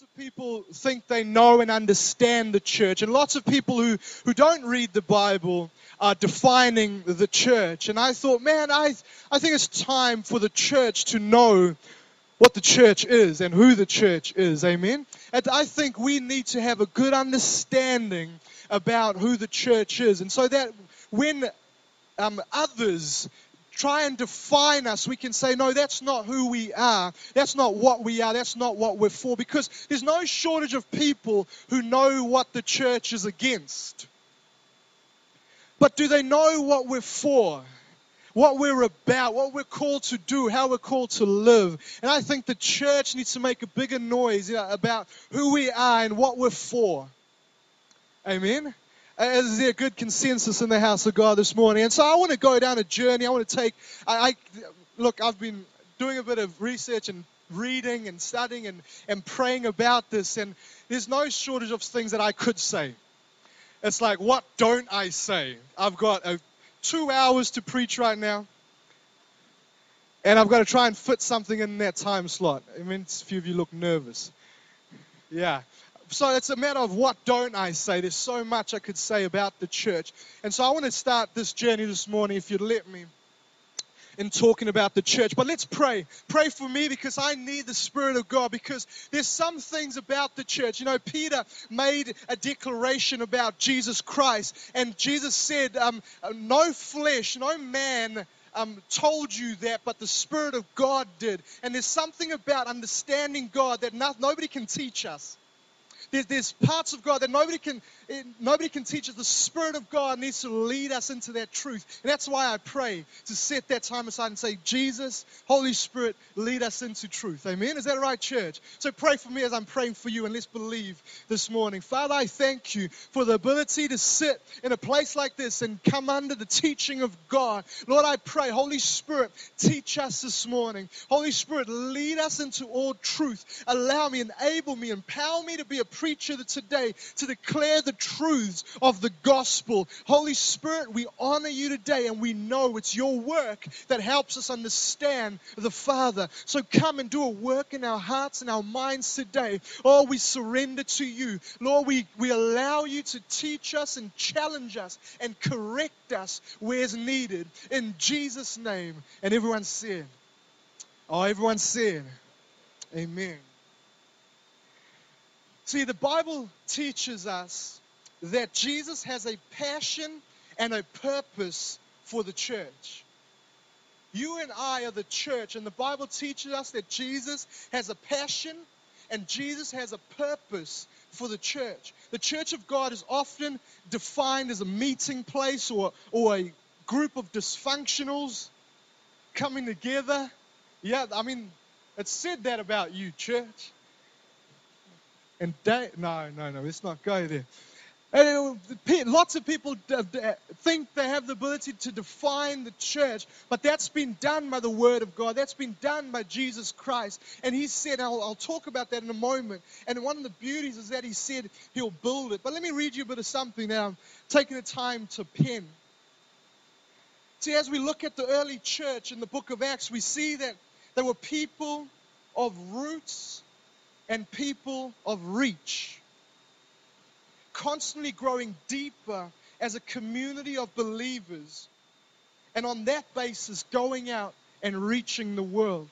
Lots of people think they know and understand the church, and lots of people who, who don't read the Bible are defining the church. And I thought, man, I, I think it's time for the church to know what the church is and who the church is. Amen? And I think we need to have a good understanding about who the church is. And so that when um, others try and define us, we can say, no, that's not who we are. That's not what we are. That's not what we're for. Because there's no shortage of people who know what the church is against. But do they know what we're for? What we're about, what we're called to do, how we're called to live. And I think the church needs to make a bigger noise about who we are and what we're for. Amen? Is there a good consensus in the house of God this morning? And so I want to go down a journey. I want to take, I, I look, I've been doing a bit of research and reading and studying and, and praying about this, and there's no shortage of things that I could say. It's like, what don't I say? I've got a, two hours to preach right now, and I've got to try and fit something in that time slot. I mean, a few of you look nervous. Yeah so it's a matter of what don't I say. There's so much I could say about the church. And so I want to start this journey this morning, if you'd let me, in talking about the church. But let's pray. Pray for me because I need the Spirit of God because there's some things about the church. You know, Peter made a declaration about Jesus Christ, and Jesus said, um, No flesh, no man. Um, told you that, but the Spirit of God did. And there's something about understanding God that not, nobody can teach us. There's, there's parts of God that nobody can, eh, nobody can teach us. The Spirit of God needs to lead us into that truth. And that's why I pray to set that time aside and say, Jesus, Holy Spirit, lead us into truth. Amen? Is that right, church? So pray for me as I'm praying for you, and let's believe this morning. Father, I thank you for the ability to sit in a place like this and come under the teaching of God. Lord, I pray, Holy Spirit, teach us this morning. Holy Spirit, lead us into all truth. Allow me, enable me, empower me to be a preacher today to declare the truths of the gospel. Holy Spirit, we honor you today and we know it's your work that helps us understand the Father. So come and do a work in our hearts and our minds today. Oh, we surrender to you. Lord, we, we allow you to teach us and challenge us and correct us where it's needed. In Jesus' name. And everyone said, Oh, everyone said, Amen. See, the Bible teaches us that Jesus has a passion and a purpose for the church. You and I are the church, and the Bible teaches us that Jesus has a passion and Jesus has a purpose for the church. The church of God is often defined as a meeting place or, or a group of dysfunctionals coming together. Yeah, I mean, it's said that about you, church. And no, no, no, let's not go there. And lots of people think they have the ability to define the church, but that's been done by the Word of God. That's been done by Jesus Christ. And He said, I'll, I'll talk about that in a moment. And one of the beauties is that He said He'll build it. But let me read you a bit of something now. I'm taking the time to pen. See, as we look at the early church in the book of Acts, we see that there were people of roots and people of reach. Constantly growing deeper as a community of believers. And on that basis, going out and reaching the world.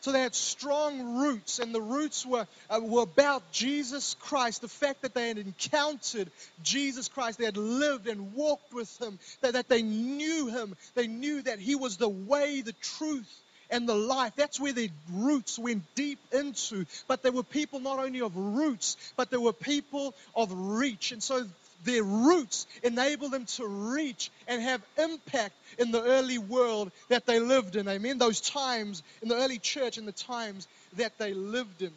So they had strong roots, and the roots were, uh, were about Jesus Christ. The fact that they had encountered Jesus Christ, they had lived and walked with Him, that, that they knew Him. They knew that He was the way, the truth, and the life. That's where their roots went deep into. But there were people not only of roots, but there were people of reach. And so their roots enabled them to reach and have impact in the early world that they lived in. Amen. Those times in the early church, in the times that they lived in.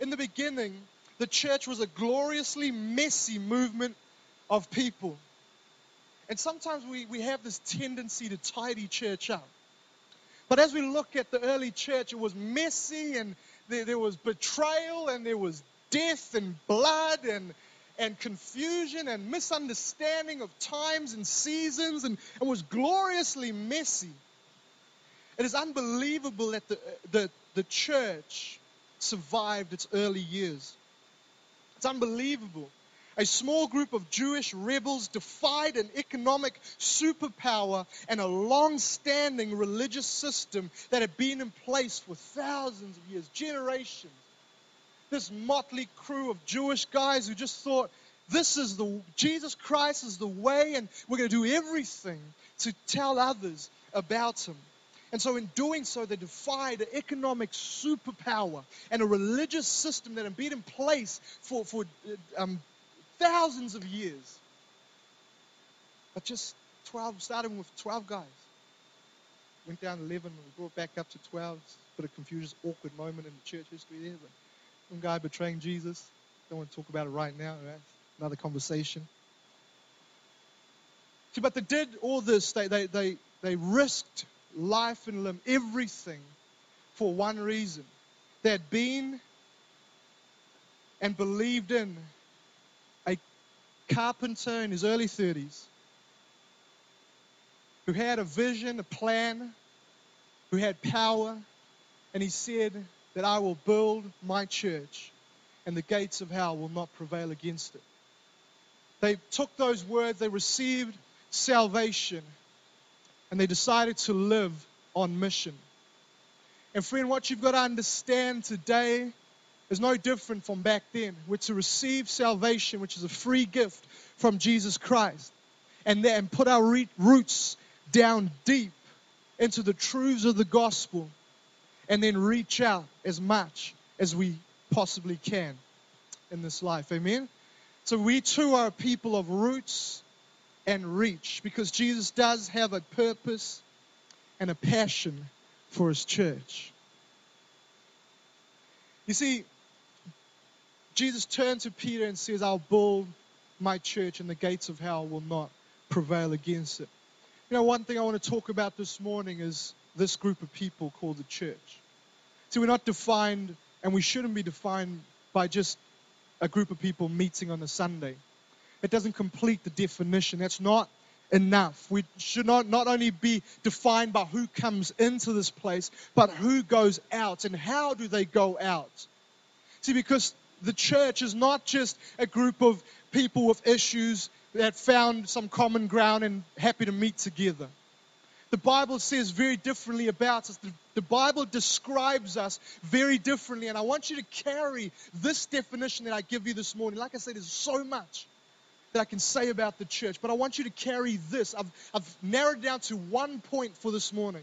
In the beginning, the church was a gloriously messy movement of people. And sometimes we, we have this tendency to tidy church up. But as we look at the early church, it was messy and there, there was betrayal and there was death and blood and, and confusion and misunderstanding of times and seasons and, and was gloriously messy. It is unbelievable that the, the, the church survived its early years. It's unbelievable. A small group of Jewish rebels defied an economic superpower and a long standing religious system that had been in place for thousands of years, generations. This motley crew of Jewish guys who just thought, this is the Jesus Christ is the way, and we're going to do everything to tell others about him. And so, in doing so, they defied an economic superpower and a religious system that had been in place for, for um, thousands of years. But just 12, starting with 12 guys. Went down 11, and we brought back up to 12. It's a bit of confusion, awkward moment in the church history there. But one guy betraying Jesus. Don't want to talk about it right now. Right? Another conversation. See, but they did all this. They, they, they, they risked life and limb, everything, for one reason. They had been and believed in carpenter in his early 30s who had a vision, a plan, who had power, and he said that I will build my church and the gates of hell will not prevail against it. They took those words, they received salvation, and they decided to live on mission. And friend, what you've got to understand today is no different from back then. We're to receive salvation, which is a free gift from Jesus Christ, and then put our roots down deep into the truths of the gospel, and then reach out as much as we possibly can in this life. Amen? So we too are a people of roots and reach because Jesus does have a purpose and a passion for his church. You see, Jesus turned to Peter and says, I'll build my church and the gates of hell will not prevail against it. You know, one thing I want to talk about this morning is this group of people called the church. See, we're not defined, and we shouldn't be defined by just a group of people meeting on a Sunday. It doesn't complete the definition. That's not enough. We should not, not only be defined by who comes into this place, but who goes out and how do they go out. See, because the church is not just a group of people with issues that found some common ground and happy to meet together. The Bible says very differently about us. The, the Bible describes us very differently. And I want you to carry this definition that I give you this morning. Like I said, there's so much that I can say about the church, but I want you to carry this. I've, I've narrowed down to one point for this morning.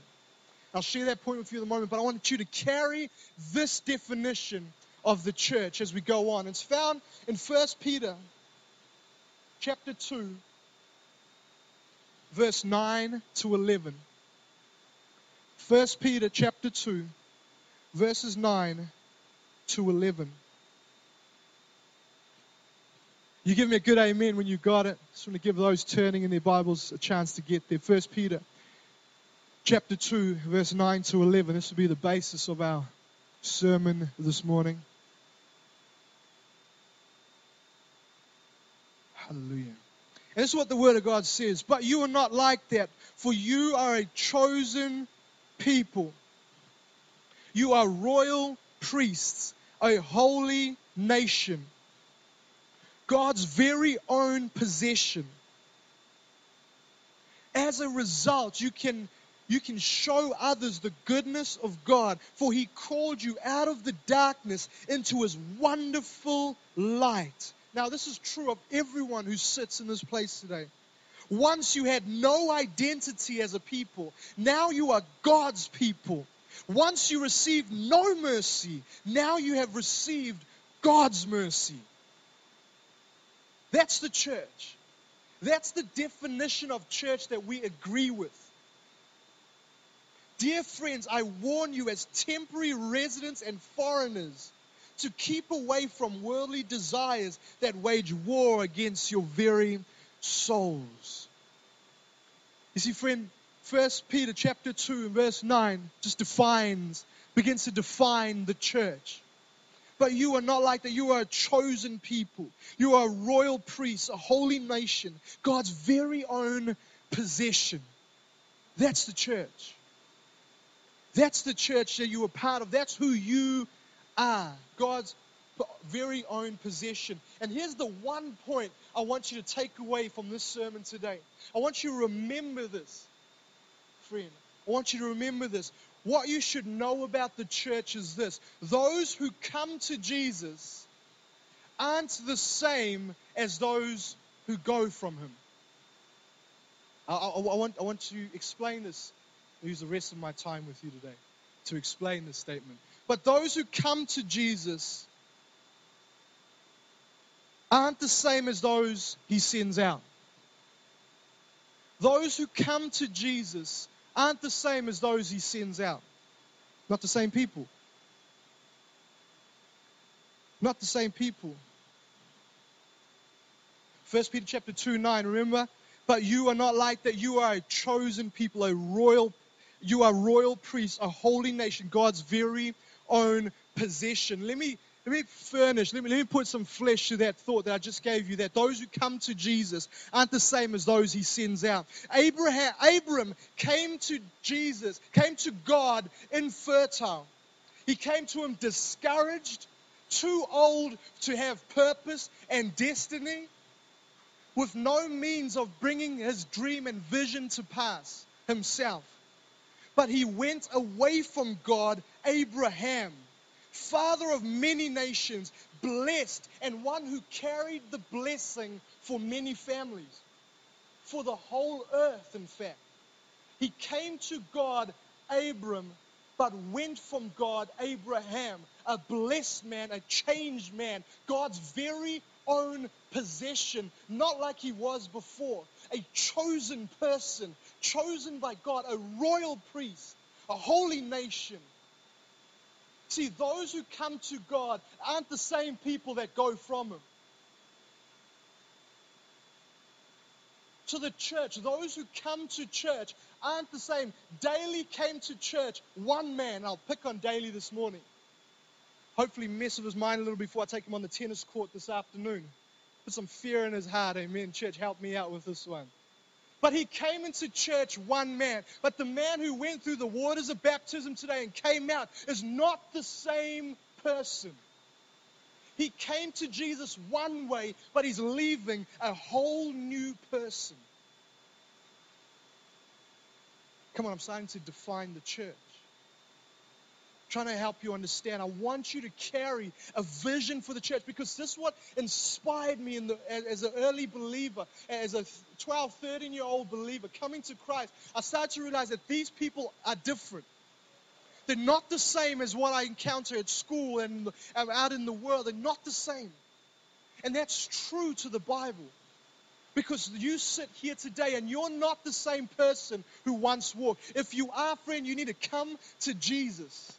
I'll share that point with you in a moment, but I want you to carry this definition of the church as we go on. It's found in 1 Peter chapter 2, verse 9 to 11. 1 Peter chapter 2, verses 9 to 11. You give me a good amen when you got it. Just want to give those turning in their Bibles a chance to get there. 1 Peter chapter 2, verse 9 to 11. This will be the basis of our sermon this morning. Hallelujah. And this is what the Word of God says. But you are not like that, for you are a chosen people. You are royal priests, a holy nation, God's very own possession. As a result, you can you can show others the goodness of God, for He called you out of the darkness into His wonderful light. Now, this is true of everyone who sits in this place today. Once you had no identity as a people, now you are God's people. Once you received no mercy, now you have received God's mercy. That's the church. That's the definition of church that we agree with. Dear friends, I warn you as temporary residents and foreigners to keep away from worldly desires that wage war against your very souls. You see, friend, First Peter chapter 2 verse 9 just defines, begins to define the church. But you are not like that. You are a chosen people. You are a royal priest, a holy nation, God's very own possession. That's the church. That's the church that you are part of. That's who you are. God's very own possession. And here's the one point I want you to take away from this sermon today. I want you to remember this, friend. I want you to remember this. What you should know about the church is this those who come to Jesus aren't the same as those who go from him. I, I, I, want, I want to explain this. Use the rest of my time with you today to explain this statement. But those who come to Jesus aren't the same as those he sends out. Those who come to Jesus aren't the same as those he sends out. Not the same people. Not the same people. 1 Peter chapter 2, 9, remember? But you are not like that. You are a chosen people, a royal, you are royal priests, a holy nation, God's very own possession. Let me let me furnish, let me, let me put some flesh to that thought that I just gave you that those who come to Jesus aren't the same as those he sends out. Abraham, Abram came to Jesus, came to God infertile. He came to him discouraged, too old to have purpose and destiny, with no means of bringing his dream and vision to pass himself. But he went away from God, Abraham father of many nations, blessed, and one who carried the blessing for many families, for the whole earth, in fact. He came to God, Abram, but went from God, Abraham, a blessed man, a changed man, God's very own possession, not like he was before, a chosen person, chosen by God, a royal priest, a holy nation See, those who come to God aren't the same people that go from Him. To the church, those who come to church aren't the same. Daily came to church, one man. I'll pick on Daily this morning. Hopefully, mess with his mind a little before I take him on the tennis court this afternoon. Put some fear in his heart. Amen. Church, help me out with this one. But he came into church one man. But the man who went through the waters of baptism today and came out is not the same person. He came to Jesus one way, but he's leaving a whole new person. Come on, I'm starting to define the church trying to help you understand. I want you to carry a vision for the church because this is what inspired me the, as an early believer, as a 12, 13 year old believer coming to Christ. I started to realize that these people are different. They're not the same as what I encounter at school and out in the world. They're not the same. And that's true to the Bible. Because you sit here today and you're not the same person who once walked. If you are, friend, you need to come to Jesus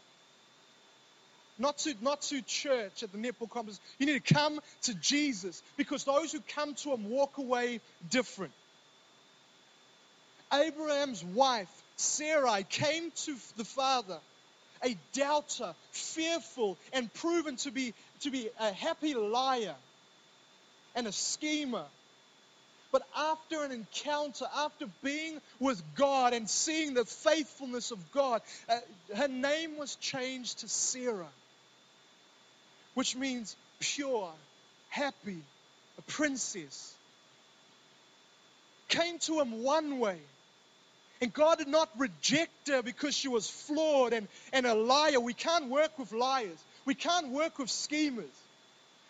not to, not to church at the netball conference. You need to come to Jesus because those who come to him walk away different. Abraham's wife, Sarai, came to the father, a doubter, fearful, and proven to be, to be a happy liar and a schemer. But after an encounter, after being with God and seeing the faithfulness of God, uh, her name was changed to Sarah which means pure, happy, a princess, came to him one way. And God did not reject her because she was flawed and, and a liar. We can't work with liars. We can't work with schemers.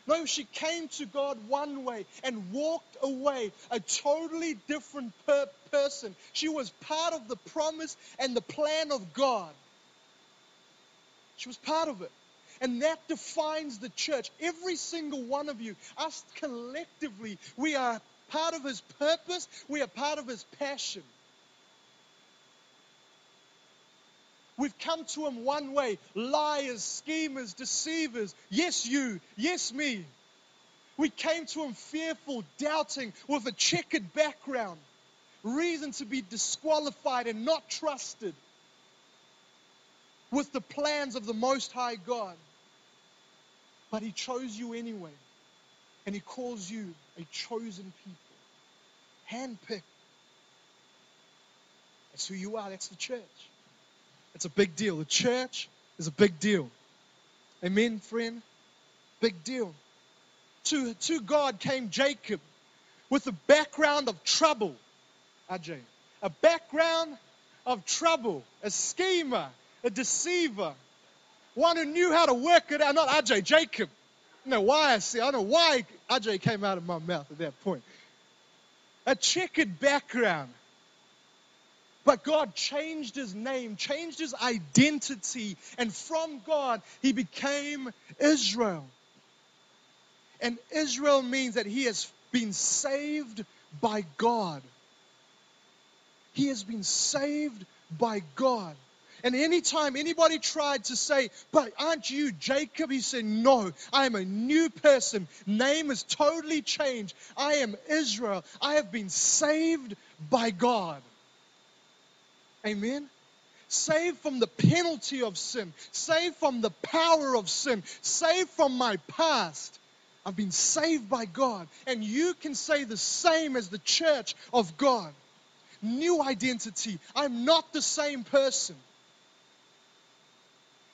No, she came to God one way and walked away a totally different per- person. She was part of the promise and the plan of God. She was part of it. And that defines the church. Every single one of you, us collectively, we are part of His purpose, we are part of His passion. We've come to Him one way liars, schemers, deceivers. Yes, you. Yes, me. We came to Him fearful, doubting, with a checkered background, reason to be disqualified and not trusted with the plans of the Most High God. But He chose you anyway. And He calls you a chosen people, handpicked. That's who you are. That's the church. It's a big deal. The church is a big deal. Amen, friend? Big deal. To, to God came Jacob with a background of trouble. Ajay. A background of trouble. A schemer. A deceiver. One who knew how to work it out. Not Ajay, Jacob. I know why I say, I know why Ajay came out of my mouth at that point. A checkered background. But God changed his name, changed his identity, and from God, he became Israel. And Israel means that he has been saved by God. He has been saved by God. And anytime anybody tried to say, But aren't you Jacob? He said, No, I am a new person. Name has totally changed. I am Israel. I have been saved by God. Amen. Saved from the penalty of sin, saved from the power of sin, saved from my past. I've been saved by God. And you can say the same as the church of God. New identity. I'm not the same person.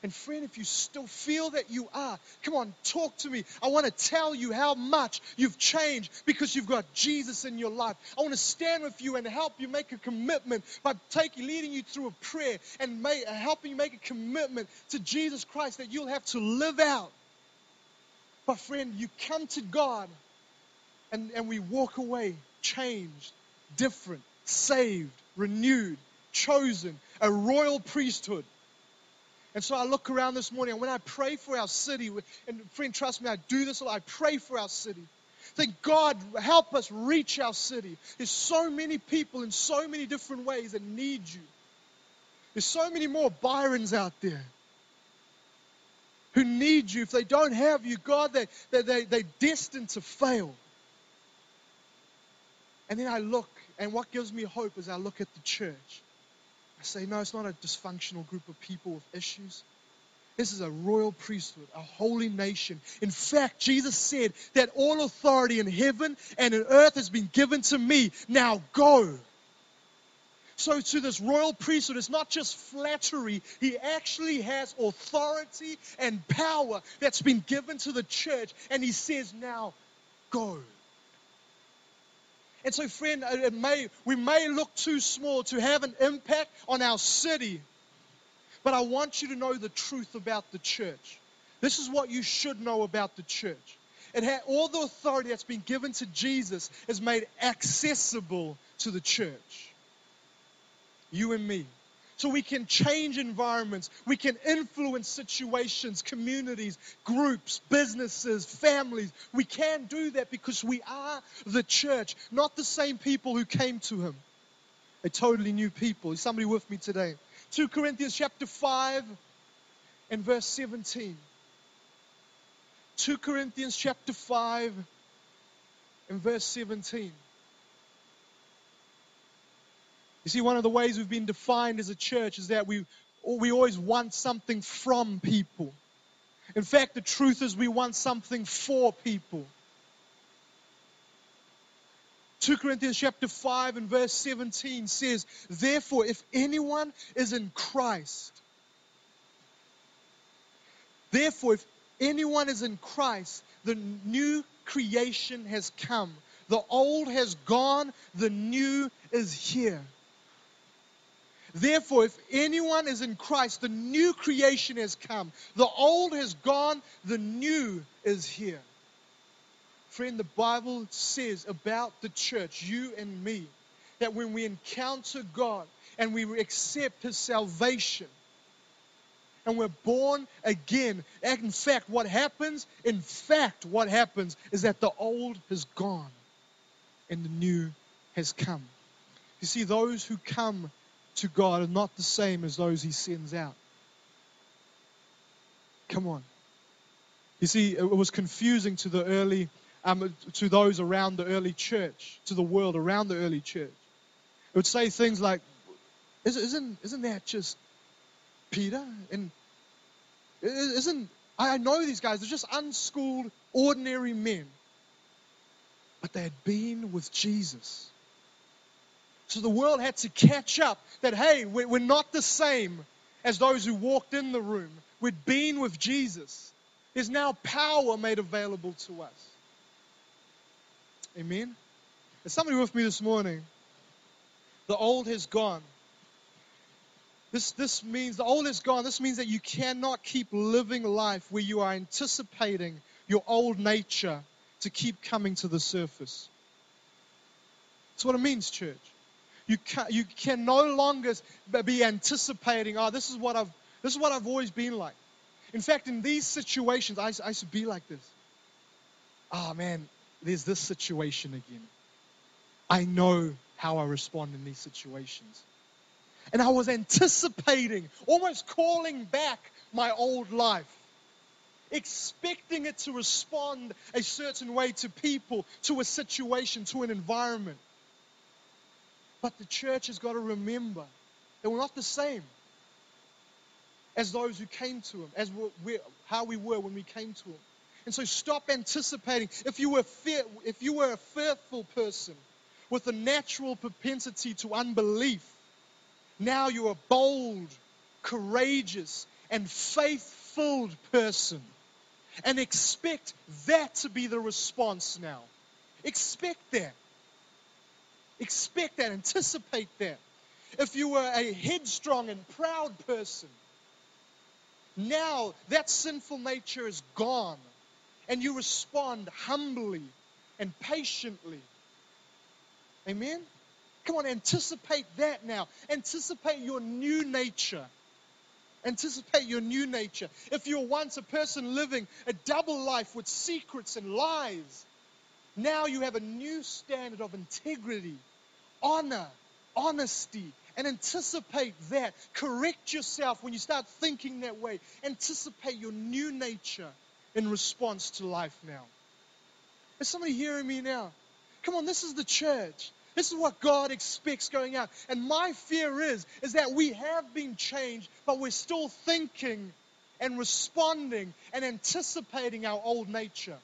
And friend, if you still feel that you are, come on, talk to me. I want to tell you how much you've changed because you've got Jesus in your life. I want to stand with you and help you make a commitment by taking, leading you through a prayer and make, helping you make a commitment to Jesus Christ that you'll have to live out. But friend, you come to God and, and we walk away changed, different, saved, renewed, chosen, a royal priesthood. And so I look around this morning, and when I pray for our city, and friend, trust me, I do this a lot. I pray for our city. Thank God, help us reach our city. There's so many people in so many different ways that need you. There's so many more Byrons out there who need you. If they don't have you, God, they, they, they, they're destined to fail. And then I look, and what gives me hope is I look at the church. I say, no, it's not a dysfunctional group of people with issues. This is a royal priesthood, a holy nation. In fact, Jesus said that all authority in heaven and in earth has been given to me. Now go. So, to this royal priesthood, it's not just flattery. He actually has authority and power that's been given to the church. And he says, Now go. And so, friend, it may, we may look too small to have an impact on our city, but I want you to know the truth about the church. This is what you should know about the church. It had, all the authority that's been given to Jesus is made accessible to the church. You and me so we can change environments, we can influence situations, communities, groups, businesses, families. We can do that because we are the church, not the same people who came to him. A totally new people. Is somebody with me today? 2 Corinthians chapter 5 and verse 17. 2 Corinthians chapter 5 and verse 17. You see, one of the ways we've been defined as a church is that we, we always want something from people. In fact, the truth is we want something for people. 2 Corinthians chapter 5 and verse 17 says, Therefore, if anyone is in Christ, therefore, if anyone is in Christ, the new creation has come. The old has gone, the new is here. Therefore, if anyone is in Christ, the new creation has come. The old has gone, the new is here. Friend, the Bible says about the church, you and me, that when we encounter God and we accept His salvation, and we're born again. In fact, what happens, in fact, what happens is that the old has gone and the new has come. You see, those who come to God are not the same as those he sends out. Come on. You see, it was confusing to the early, um, to those around the early church, to the world around the early church. It would say things like, isn't, isn't that just Peter? And isn't, I know these guys, they're just unschooled, ordinary men. But they had been with Jesus. So the world had to catch up that, hey, we're not the same as those who walked in the room. We'd been with Jesus. There's now power made available to us. Amen. Is somebody with me this morning? The old has gone. This, this means the old is gone. This means that you cannot keep living life where you are anticipating your old nature to keep coming to the surface. That's what it means, church. You can, you can no longer be anticipating, oh, this is what I've, this is what I've always been like. In fact, in these situations, I, I used to be like this. Oh, man, there's this situation again. I know how I respond in these situations. And I was anticipating, almost calling back my old life, expecting it to respond a certain way to people, to a situation, to an environment. But the church has got to remember that we're not the same as those who came to Him, as we how we were when we came to Him. And so stop anticipating. If you were fear, if you were a fearful person with a natural propensity to unbelief, now you're a bold, courageous, and faith-filled person. And expect that to be the response now. Expect that. Expect that, anticipate that. If you were a headstrong and proud person, now that sinful nature is gone and you respond humbly and patiently. Amen? Come on, anticipate that now. Anticipate your new nature. Anticipate your new nature. If you were once a person living a double life with secrets and lies, now you have a new standard of integrity, honor, honesty, and anticipate that. Correct yourself when you start thinking that way. Anticipate your new nature in response to life now. Is somebody hearing me now? Come on, this is the church. This is what God expects going out. And my fear is, is that we have been changed, but we're still thinking and responding and anticipating our old nature.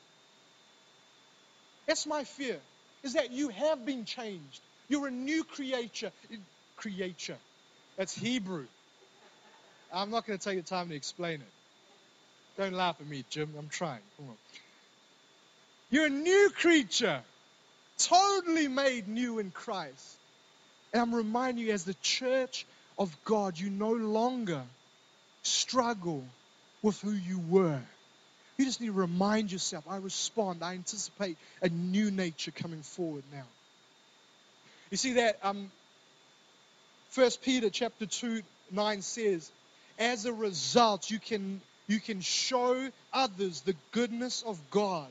That's my fear, is that you have been changed. You're a new creature. Creature. That's Hebrew. I'm not going to take the time to explain it. Don't laugh at me, Jim. I'm trying. Come on. You're a new creature, totally made new in Christ. And I'm reminding you, as the church of God, you no longer struggle with who you were. You just need to remind yourself I respond, I anticipate a new nature coming forward now. You see that um, 1 Peter chapter 2, 9 says, as a result, you can you can show others the goodness of God.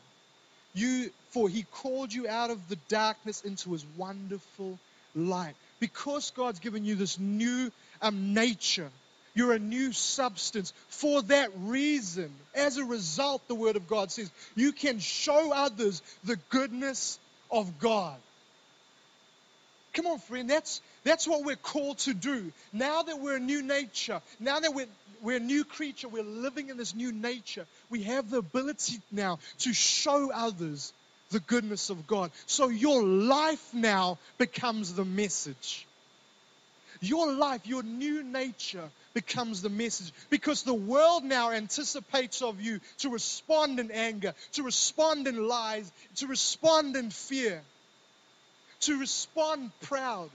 You, for he called you out of the darkness into his wonderful light. Because God's given you this new um, nature, you're a new substance. For that reason, as a result, the Word of God says, you can show others the goodness of God. Come on, friend, that's, that's what we're called to do. Now that we're a new nature, now that we're, we're a new creature, we're living in this new nature, we have the ability now to show others the goodness of God. So your life now becomes the message. Your life, your new nature becomes the message because the world now anticipates of you to respond in anger, to respond in lies, to respond in fear, to respond proud.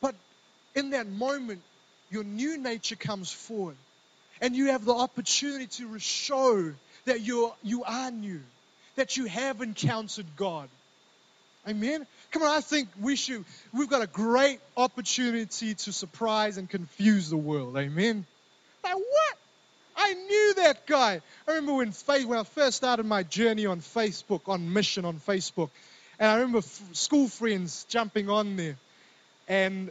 But in that moment, your new nature comes forward. And you have the opportunity to show that you're, you are new, that you have encountered God. Amen. Come on, I think we should, we've got a great opportunity to surprise and confuse the world. Amen. Like, what? I knew that guy. I remember when, when I first started my journey on Facebook, on mission on Facebook, and I remember f- school friends jumping on there. And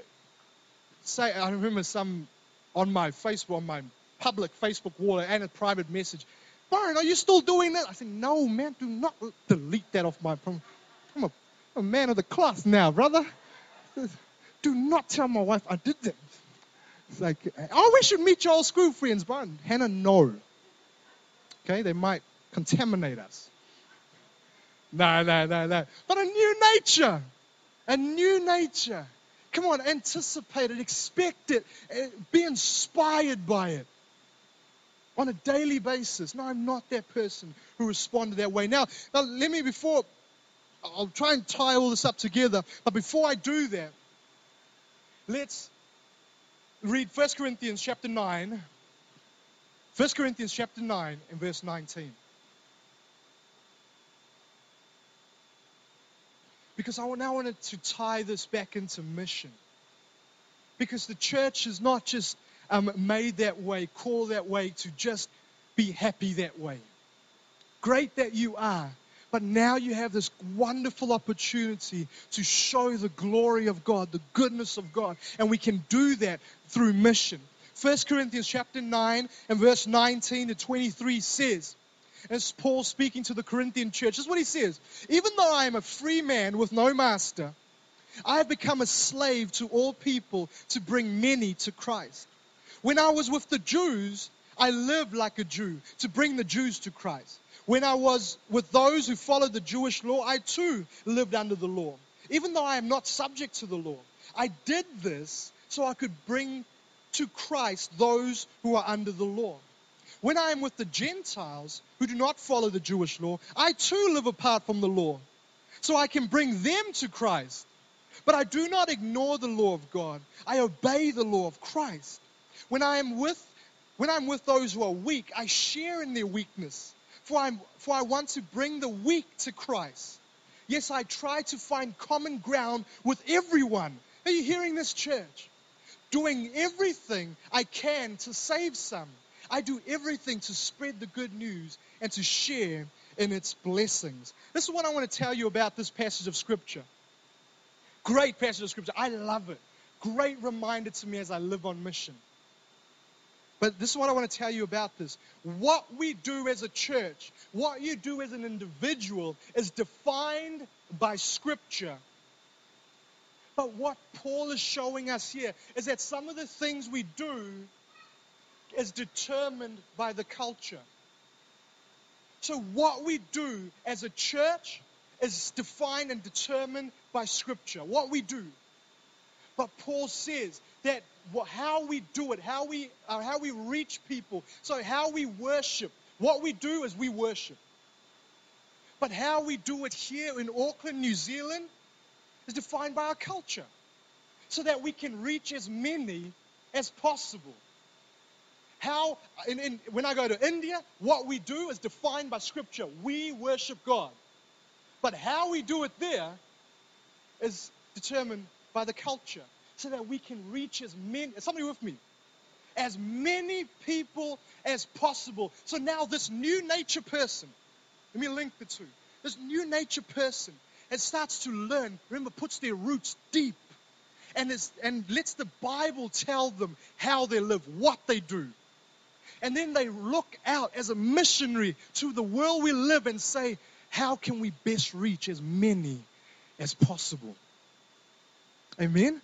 say, I remember some on my Facebook, on my public Facebook wall, and a private message. Byron, are you still doing that? I said, no, man, do not delete that off my phone. I'm a, a man of the cloth now, brother. Do not tell my wife I did that. It's like, oh, we should meet your old school friends, but Hannah, no. Okay, they might contaminate us. No, no, no, no. But a new nature. A new nature. Come on, anticipate it, expect it, eh, be inspired by it. on a daily basis. No, I'm not that person who responded that way. Now, now let me before I'll try and tie all this up together, but before I do that, let's read 1 Corinthians chapter 9. 1 Corinthians chapter 9 and verse 19. Because I now wanted to tie this back into mission. Because the church is not just um, made that way, called that way to just be happy that way. Great that you are, but now you have this wonderful opportunity to show the glory of God, the goodness of God, and we can do that through mission. 1 Corinthians chapter 9 and verse 19 to 23 says, as Paul speaking to the Corinthian church, this is what he says. Even though I am a free man with no master, I have become a slave to all people to bring many to Christ. When I was with the Jews, I lived like a Jew to bring the Jews to Christ. When I was with those who followed the Jewish law, I too lived under the law. Even though I am not subject to the law, I did this so I could bring to Christ those who are under the law. When I am with the Gentiles who do not follow the Jewish law, I too live apart from the law, so I can bring them to Christ. But I do not ignore the law of God. I obey the law of Christ. When I am with when I'm with those who are weak, I share in their weakness, for, I'm, for I want to bring the weak to Christ. Yes, I try to find common ground with everyone. Are you hearing this, church? Doing everything I can to save some. I do everything to spread the good news and to share in its blessings. This is what I want to tell you about this passage of Scripture. Great passage of Scripture. I love it. Great reminder to me as I live on mission. But this is what I want to tell you about this. What we do as a church, what you do as an individual, is defined by Scripture. But what Paul is showing us here is that some of the things we do is determined by the culture. So, what we do as a church is defined and determined by Scripture, what we do. But Paul says that how we do it, how we, uh, how we reach people, so how we worship, what we do is we worship. But how we do it here in Auckland, New Zealand, is defined by our culture, so that we can reach as many as possible. How, in, in, when I go to India, what we do is defined by Scripture. We worship God. But how we do it there is determined by the culture so that we can reach as many, somebody with me, as many people as possible. So now this new nature person, let me link the two. This new nature person, it starts to learn, remember, puts their roots deep and, is, and lets the Bible tell them how they live, what they do. And then they look out as a missionary to the world we live and say, how can we best reach as many as possible? Amen?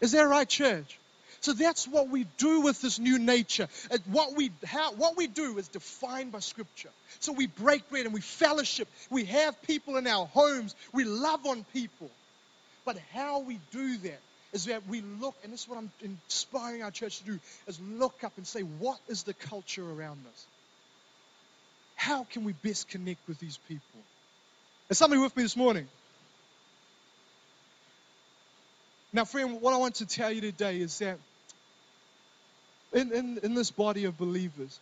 Is that right, church? So that's what we do with this new nature. What we, how, what we do is defined by Scripture. So we break bread and we fellowship. We have people in our homes. We love on people. But how we do that is that we look, and this is what I'm inspiring our church to do, is look up and say, what is the culture around us? How can we best connect with these people? Is somebody with me this morning? Now, friend, what I want to tell you today is that in, in, in this body of believers,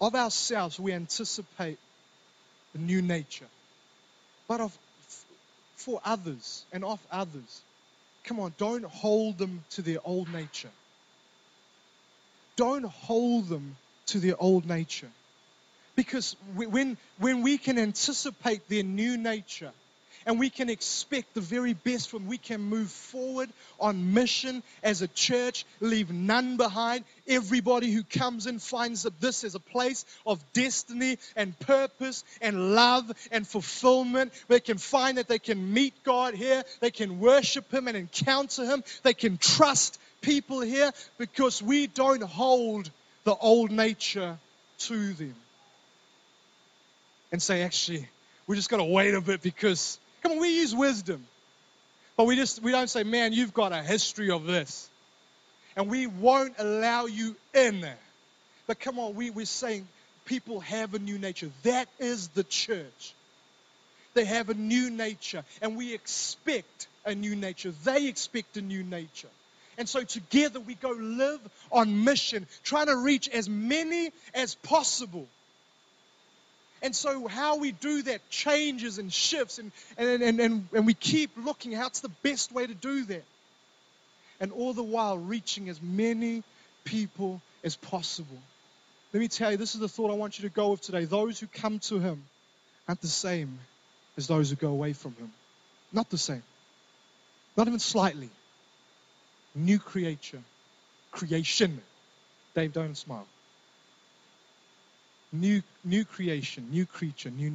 of ourselves, we anticipate a new nature. But of, for others and of others, come on, don't hold them to their old nature. Don't hold them to their old nature. Because when, when we can anticipate their new nature, and we can expect the very best when we can move forward on mission as a church, leave none behind. Everybody who comes in finds that this is a place of destiny and purpose and love and fulfillment. They can find that they can meet God here, they can worship Him and encounter Him, they can trust people here because we don't hold the old nature to them. And say, actually, we just got to wait a bit because Come on, we use wisdom. But we just we don't say, man, you've got a history of this. And we won't allow you in. But come on, we, we're saying people have a new nature. That is the church. They have a new nature, and we expect a new nature. They expect a new nature. And so together we go live on mission, trying to reach as many as possible. And so how we do that changes and shifts, and, and, and, and, and we keep looking how's the best way to do that. And all the while reaching as many people as possible. Let me tell you, this is the thought I want you to go with today. Those who come to Him aren't the same as those who go away from Him. Not the same. Not even slightly. New creature. Creation. Dave, don't smile. New, new creation, new creature, new